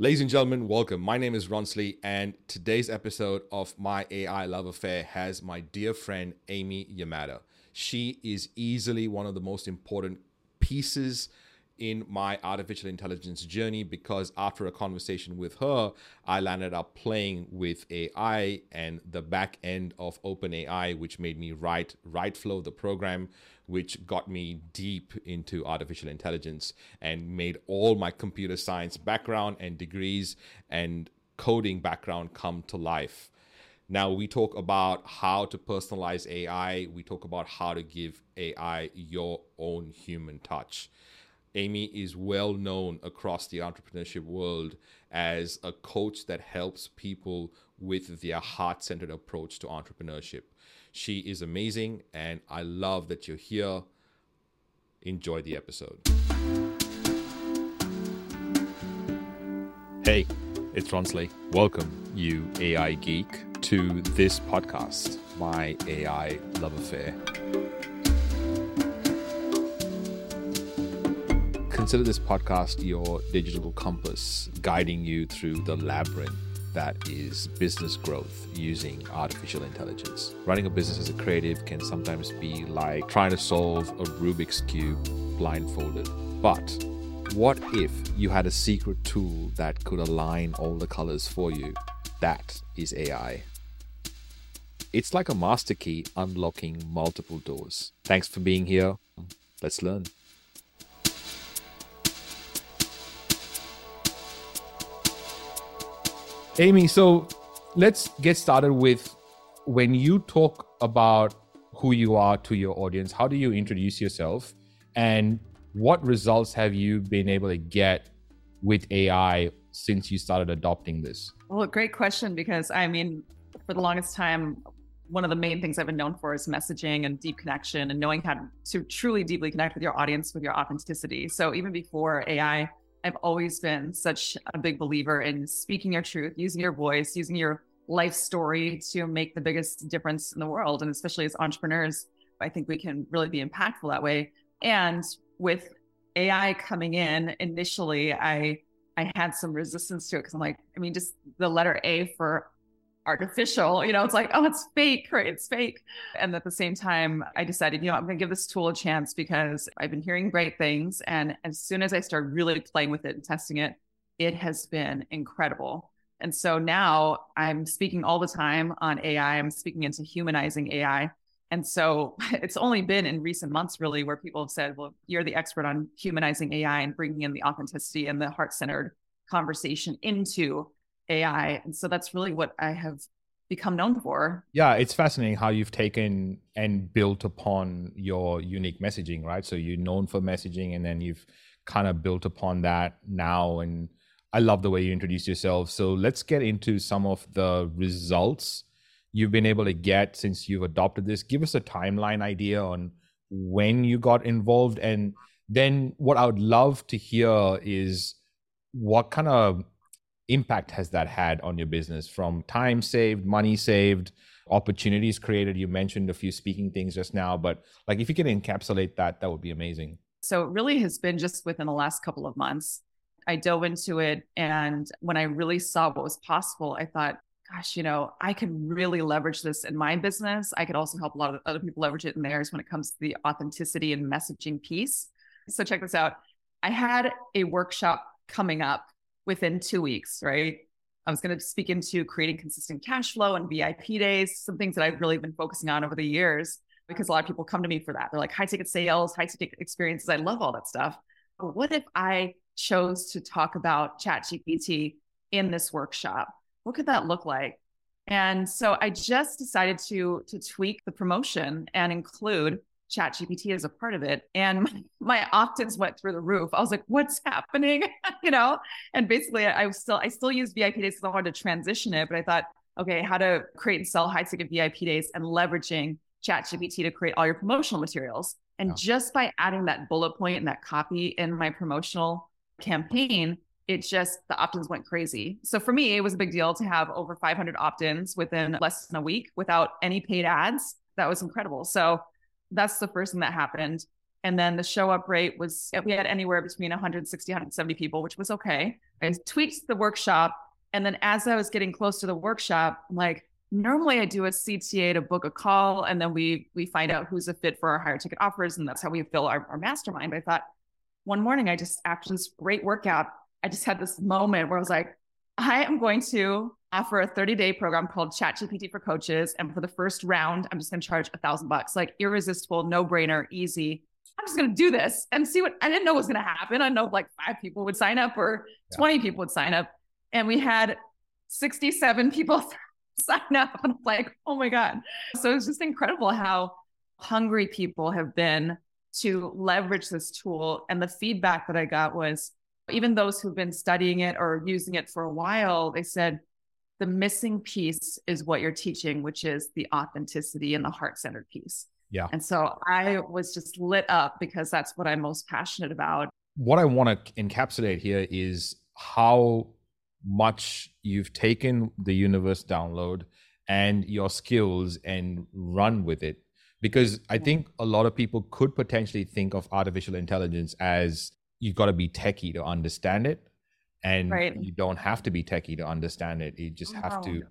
Ladies and gentlemen, welcome. My name is Ronsley, and today's episode of My AI Love Affair has my dear friend Amy Yamada. She is easily one of the most important pieces in my artificial intelligence journey because after a conversation with her, I landed up playing with AI and the back end of OpenAI, which made me write WriteFlow, the program which got me deep into artificial intelligence and made all my computer science background and degrees and coding background come to life. Now, we talk about how to personalize AI, we talk about how to give AI your own human touch. Amy is well known across the entrepreneurship world as a coach that helps people with their heart centered approach to entrepreneurship. She is amazing, and I love that you're here. Enjoy the episode. Hey, it's Ronsley. Welcome, you AI geek, to this podcast, My AI Love Affair. Consider this podcast your digital compass guiding you through the labyrinth that is business growth using artificial intelligence. Running a business as a creative can sometimes be like trying to solve a Rubik's Cube blindfolded. But what if you had a secret tool that could align all the colors for you? That is AI. It's like a master key unlocking multiple doors. Thanks for being here. Let's learn. Amy, so let's get started with when you talk about who you are to your audience, how do you introduce yourself? And what results have you been able to get with AI since you started adopting this? Well, great question because I mean, for the longest time, one of the main things I've been known for is messaging and deep connection and knowing how to truly deeply connect with your audience with your authenticity. So even before AI, I've always been such a big believer in speaking your truth, using your voice, using your life story to make the biggest difference in the world. And especially as entrepreneurs, I think we can really be impactful that way. And with AI coming in, initially, I I had some resistance to it because I'm like, I mean, just the letter A for artificial. You know, it's like, oh, it's fake, right? It's fake. And at the same time, I decided, you know, I'm going to give this tool a chance because I've been hearing great things. And as soon as I started really playing with it and testing it, it has been incredible. And so now I'm speaking all the time on AI. I'm speaking into humanizing AI. And so it's only been in recent months, really, where people have said, well, you're the expert on humanizing AI and bringing in the authenticity and the heart centered conversation into AI. And so that's really what I have become known for. Yeah, it's fascinating how you've taken and built upon your unique messaging, right? So you're known for messaging and then you've kind of built upon that now. And I love the way you introduce yourself. So let's get into some of the results you've been able to get since you've adopted this. Give us a timeline idea on when you got involved. And then what I would love to hear is what kind of impact has that had on your business from time saved, money saved, opportunities created? You mentioned a few speaking things just now, but like if you could encapsulate that, that would be amazing. So it really has been just within the last couple of months. I dove into it. And when I really saw what was possible, I thought, gosh, you know, I can really leverage this in my business. I could also help a lot of other people leverage it in theirs when it comes to the authenticity and messaging piece. So check this out. I had a workshop coming up within two weeks, right? I was going to speak into creating consistent cash flow and VIP days, some things that I've really been focusing on over the years because a lot of people come to me for that. They're like high ticket sales, high ticket experiences. I love all that stuff. But what if I chose to talk about ChatGPT in this workshop? What could that look like? And so I just decided to to tweak the promotion and include ChatGPT as a part of it. And my, my opt-ins went through the roof. I was like, what's happening? you know? And basically I was still, I still use VIP days because I wanted to transition it, but I thought, okay, how to create and sell high ticket VIP days and leveraging ChatGPT to create all your promotional materials. And just by adding that bullet point and that copy in my promotional campaign, it just the opt-ins went crazy. So for me, it was a big deal to have over 500 opt-ins within less than a week without any paid ads. That was incredible. So that's the first thing that happened. And then the show up rate was, we had anywhere between 160, 170 people, which was okay. I tweaked the workshop. And then as I was getting close to the workshop, I'm like, normally I do a CTA to book a call and then we we find out who's a fit for our higher ticket offers. And that's how we fill our, our mastermind. I thought one morning I just after this great workout, I just had this moment where I was like, I am going to offer a 30 day program called Chat GPT for coaches. And for the first round, I'm just going to charge a thousand bucks, like irresistible, no brainer, easy. I'm just going to do this and see what I didn't know was going to happen. I know like five people would sign up or 20 people would sign up. And we had 67 people sign up. And I'm like, oh my God. So it's just incredible how hungry people have been to leverage this tool. And the feedback that I got was even those who've been studying it or using it for a while, they said, the missing piece is what you're teaching, which is the authenticity and the heart centered piece. Yeah. And so I was just lit up because that's what I'm most passionate about. What I want to encapsulate here is how much you've taken the universe download and your skills and run with it because i think a lot of people could potentially think of artificial intelligence as you've got to be techie to understand it and right. you don't have to be techie to understand it you just have to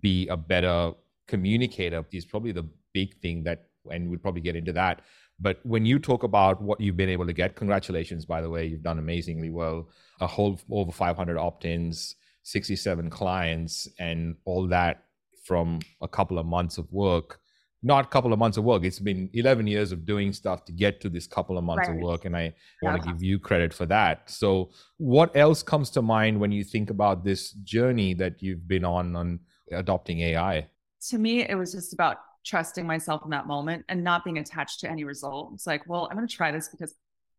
be a better communicator is probably the big thing that and we'll probably get into that but when you talk about what you've been able to get, congratulations, by the way, you've done amazingly well. A whole over 500 opt ins, 67 clients, and all that from a couple of months of work. Not a couple of months of work. It's been 11 years of doing stuff to get to this couple of months right. of work. And I yeah. want to give you credit for that. So, what else comes to mind when you think about this journey that you've been on on adopting AI? To me, it was just about trusting myself in that moment and not being attached to any result. It's like, well, I'm going to try this because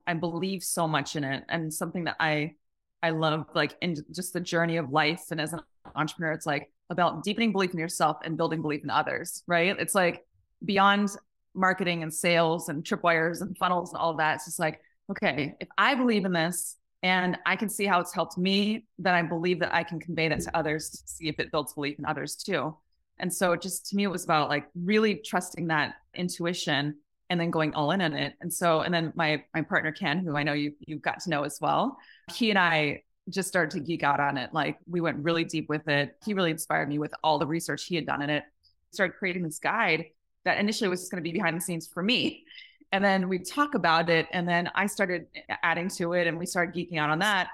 I believe so much in it and something that I I love like in just the journey of life and as an entrepreneur it's like about deepening belief in yourself and building belief in others, right? It's like beyond marketing and sales and tripwires and funnels and all that. It's just like, okay, if I believe in this and I can see how it's helped me, then I believe that I can convey that to others to see if it builds belief in others too. And so just to me, it was about like really trusting that intuition and then going all in on it. And so, and then my my partner Ken, who I know you you've got to know as well, he and I just started to geek out on it. Like we went really deep with it. He really inspired me with all the research he had done in it. Started creating this guide that initially was just going to be behind the scenes for me. And then we talk about it, and then I started adding to it, and we started geeking out on that.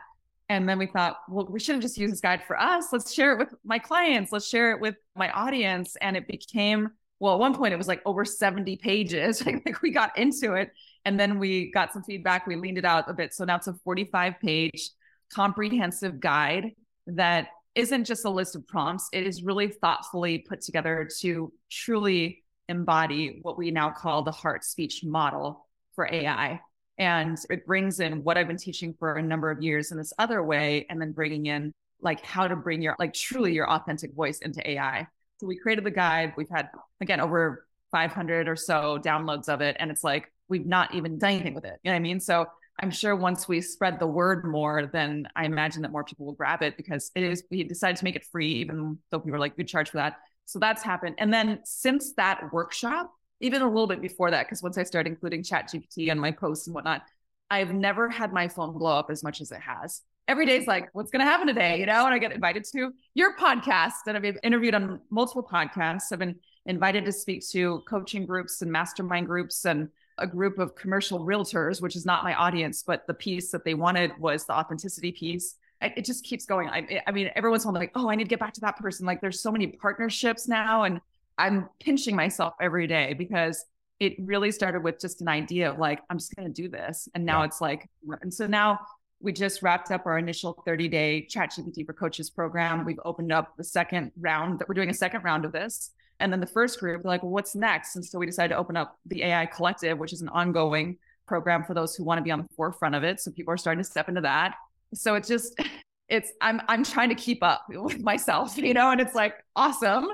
And then we thought, well, we should have just used this guide for us. Let's share it with my clients. Let's share it with my audience. And it became, well, at one point it was like over 70 pages. like we got into it and then we got some feedback. We leaned it out a bit. So now it's a 45 page comprehensive guide that isn't just a list of prompts. It is really thoughtfully put together to truly embody what we now call the heart speech model for AI. And it brings in what I've been teaching for a number of years in this other way, and then bringing in like how to bring your, like truly your authentic voice into AI. So we created the guide. We've had, again, over 500 or so downloads of it. And it's like, we've not even done anything with it. You know what I mean? So I'm sure once we spread the word more, then I imagine that more people will grab it because it is, we decided to make it free, even though we were like, good charge for that. So that's happened. And then since that workshop, even a little bit before that, because once I started including Chat GPT on my posts and whatnot, I've never had my phone blow up as much as it has. Every day is like, what's going to happen today? You know, and I get invited to your podcast that I've interviewed on multiple podcasts. I've been invited to speak to coaching groups and mastermind groups and a group of commercial realtors, which is not my audience, but the piece that they wanted was the authenticity piece. It just keeps going. I, I mean, everyone's home like, oh, I need to get back to that person. Like, there's so many partnerships now, and I'm pinching myself every day because it really started with just an idea of like, I'm just going to do this. And now yeah. it's like, and so now we just wrapped up our initial 30 day chat GPT for coaches program. We've opened up the second round that we're doing a second round of this. And then the first group, like, well, what's next? And so we decided to open up the AI Collective, which is an ongoing program for those who want to be on the forefront of it. So people are starting to step into that. So it's just, it's I'm I'm trying to keep up with myself, you know, and it's like awesome.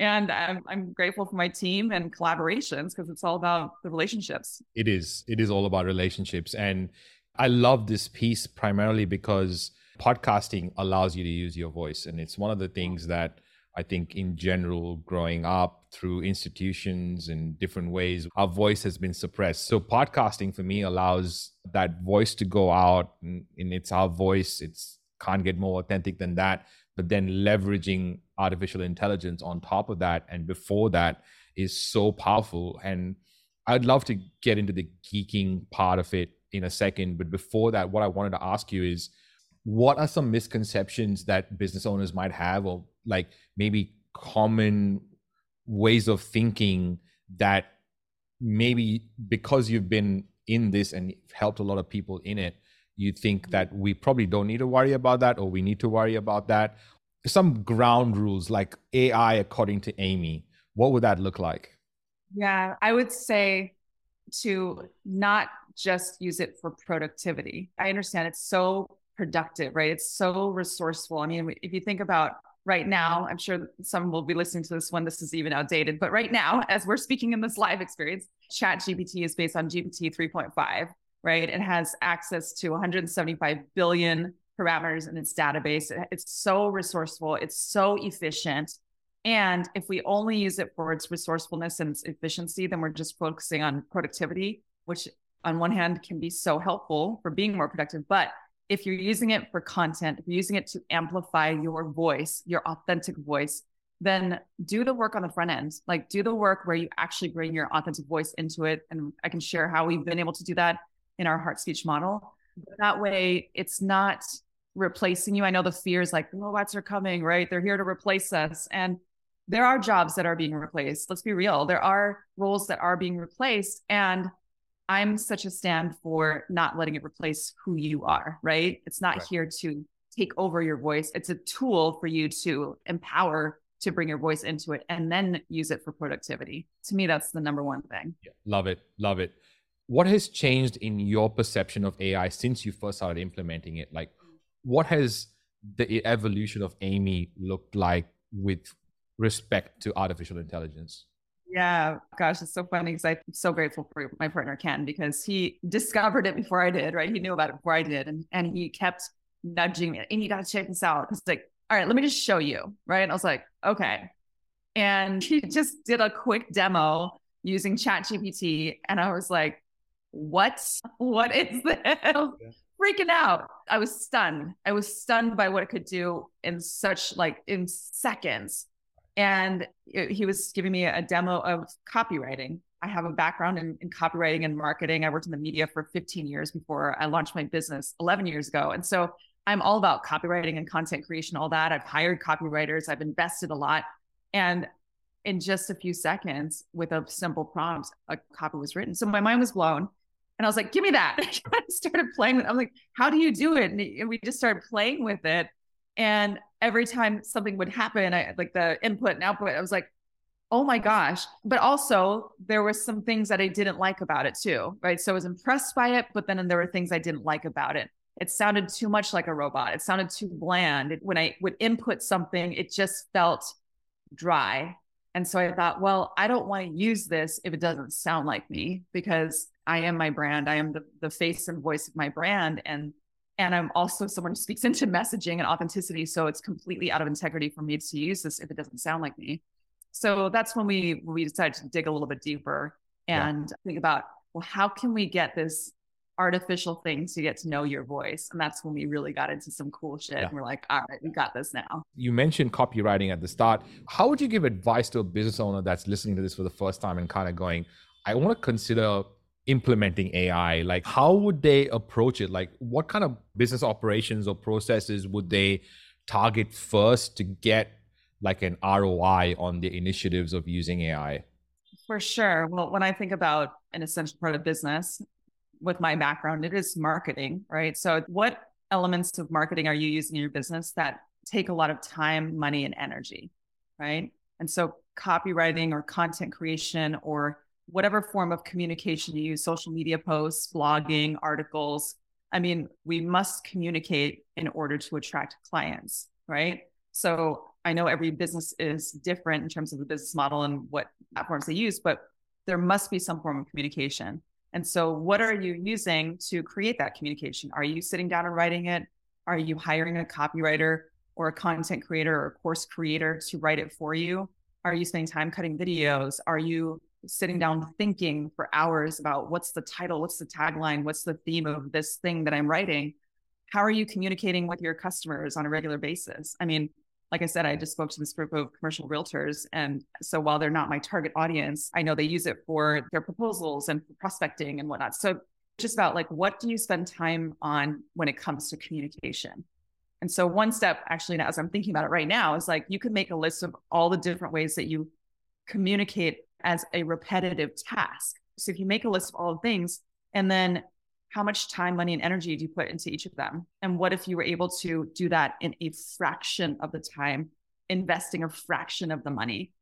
And I'm, I'm grateful for my team and collaborations because it's all about the relationships. It is it is all about relationships. And i love this piece primarily because podcasting allows you to use your voice. And it's one of the things that I think in general, growing up through institutions and different ways, our voice has been suppressed. So podcasting for me allows that voice to go out and, and it's our voice. It's can't get more authentic than that. But then leveraging artificial intelligence on top of that and before that is so powerful. And I'd love to get into the geeking part of it in a second. But before that, what I wanted to ask you is what are some misconceptions that business owners might have or like maybe common ways of thinking that maybe because you've been in this and helped a lot of people in it you think mm-hmm. that we probably don't need to worry about that or we need to worry about that. Some ground rules like ai according to amy what would that look like? Yeah i would say to not just use it for productivity. I understand it's so productive right? It's so resourceful. I mean if you think about right now. Mm-hmm. I'm sure some will be listening to this when this is even outdated, but right now, as we're speaking in this live experience, Chat GPT is based on GPT 3.5, right? It has access to 175 billion parameters in its database. It's so resourceful, it's so efficient. And if we only use it for its resourcefulness and its efficiency, then we're just focusing on productivity, which on one hand can be so helpful for being more productive, but if you're using it for content, if you're using it to amplify your voice, your authentic voice, then do the work on the front end. Like do the work where you actually bring your authentic voice into it. And I can share how we've been able to do that in our heart speech model. That way, it's not replacing you. I know the fear is like, robots are coming, right? They're here to replace us. And there are jobs that are being replaced. Let's be real. There are roles that are being replaced. And I'm such a stand for not letting it replace who you are, right? It's not right. here to take over your voice. It's a tool for you to empower to bring your voice into it and then use it for productivity. To me, that's the number one thing. Yeah, love it. Love it. What has changed in your perception of AI since you first started implementing it? Like, what has the evolution of Amy looked like with respect to artificial intelligence? Yeah, gosh, it's so funny because I'm so grateful for my partner Ken because he discovered it before I did, right? He knew about it before I did, and and he kept nudging me, and you got to check this out. It's like, all right, let me just show you, right? And I was like, okay, and he just did a quick demo using Chat GPT, and I was like, what? What is this? Yeah. Freaking out. I was stunned. I was stunned by what it could do in such like in seconds and he was giving me a demo of copywriting. I have a background in, in, copywriting and marketing. I worked in the media for 15 years before I launched my business 11 years ago. And so I'm all about copywriting and content creation, all that. I've hired copywriters, I've invested a lot. And in just a few seconds, with a simple prompt, a copy was written. So my mind was blown. And I was like, give me that. I started playing with it. I'm like, how do you do it? And we just started playing with it. And every time something would happen, I like the input and output, I was like, oh my gosh. But also, there were some things that I didn't like about it too, right? So I was impressed by it, but then there were things I didn't like about it. It sounded too much like a robot. It sounded too bland. When I would input something, it just felt dry. And so I thought, well, I don't want to use this if it doesn't sound like me because I am my brand. I am the, the face and voice of my brand. And and I'm also someone who speaks into messaging and authenticity. So it's completely out of integrity for me to use this if it doesn't sound like me. So that's when we when we decided to dig a little bit deeper and yeah. think about, well, how can we get this artificial thing to get to know your voice? And that's when we really got into some cool shit. Yeah. And we're like, all right, we got this now. You mentioned copywriting at the start. How would you give advice to a business owner that's listening to this for the first time and kind of going, I want to consider implementing AI? Like, how would they approach it? Like, what kind of business operations or processes would they target first to get like an ROI on the initiatives of using AI? For sure. Well, when I think about an essential part of business, with my background, it is marketing, right? So, what elements of marketing are you using in your business that take a lot of time, money, and energy, right? And so, copywriting or content creation or whatever form of communication you use social media posts, blogging, articles. I mean, we must communicate in order to attract clients, right? So I know every business is different in terms of the business model and what platforms they use, but there must be some form of communication. And so, what are you using to create that communication? Are you sitting down and writing it? Are you hiring a copywriter? or a content creator or a course creator to write it for you? Are you spending time cutting videos? Are you sitting down thinking for hours about what's the title, what's the tagline, what's the theme of this thing that I'm writing? How are you communicating with your customers on a regular basis? I mean, like I said, I just spoke to this group of commercial realtors. And so while they're not my target audience, I know they use it for their proposals and prospecting and whatnot. So just about like, what do you spend time on when it comes to communication? And so one step actually, as I'm thinking about it right now, is like you could make a list of all the different ways that you communicate as a repetitive task. So if you make a list of all the things and then how much time, money, and energy do you put into each of them? And what if you were able to do that in a fraction of the time, investing a fraction of the money,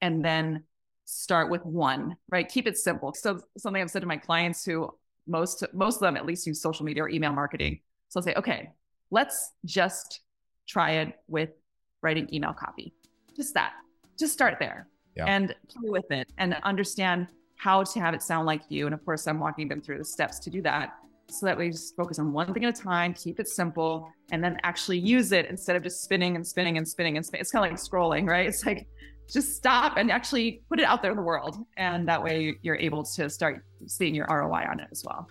and then start with one, right? Keep it simple. So something I've said to my clients who most most of them at least use social media or email marketing. So I'll say, okay, let's just try it with writing email copy. Just that. Just start there yeah. and play with it and understand how to have it sound like you. And of course, I'm walking them through the steps to do that. So that we just focus on one thing at a time, keep it simple, and then actually use it instead of just spinning and spinning and spinning and spinning. It's kind of like scrolling, right? It's like just stop and actually put it out there in the world. And that way you're able to start seeing your ROI on it as well.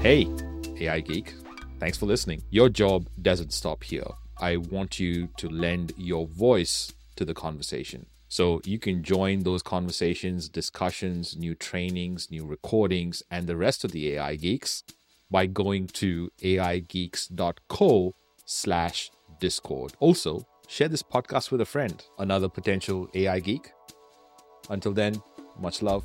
Hey, AI Geek. Thanks for listening. Your job doesn't stop here. I want you to lend your voice to the conversation. So you can join those conversations, discussions, new trainings, new recordings, and the rest of the AI geeks by going to aigeeks.co slash discord. Also, share this podcast with a friend, another potential AI geek. Until then, much love.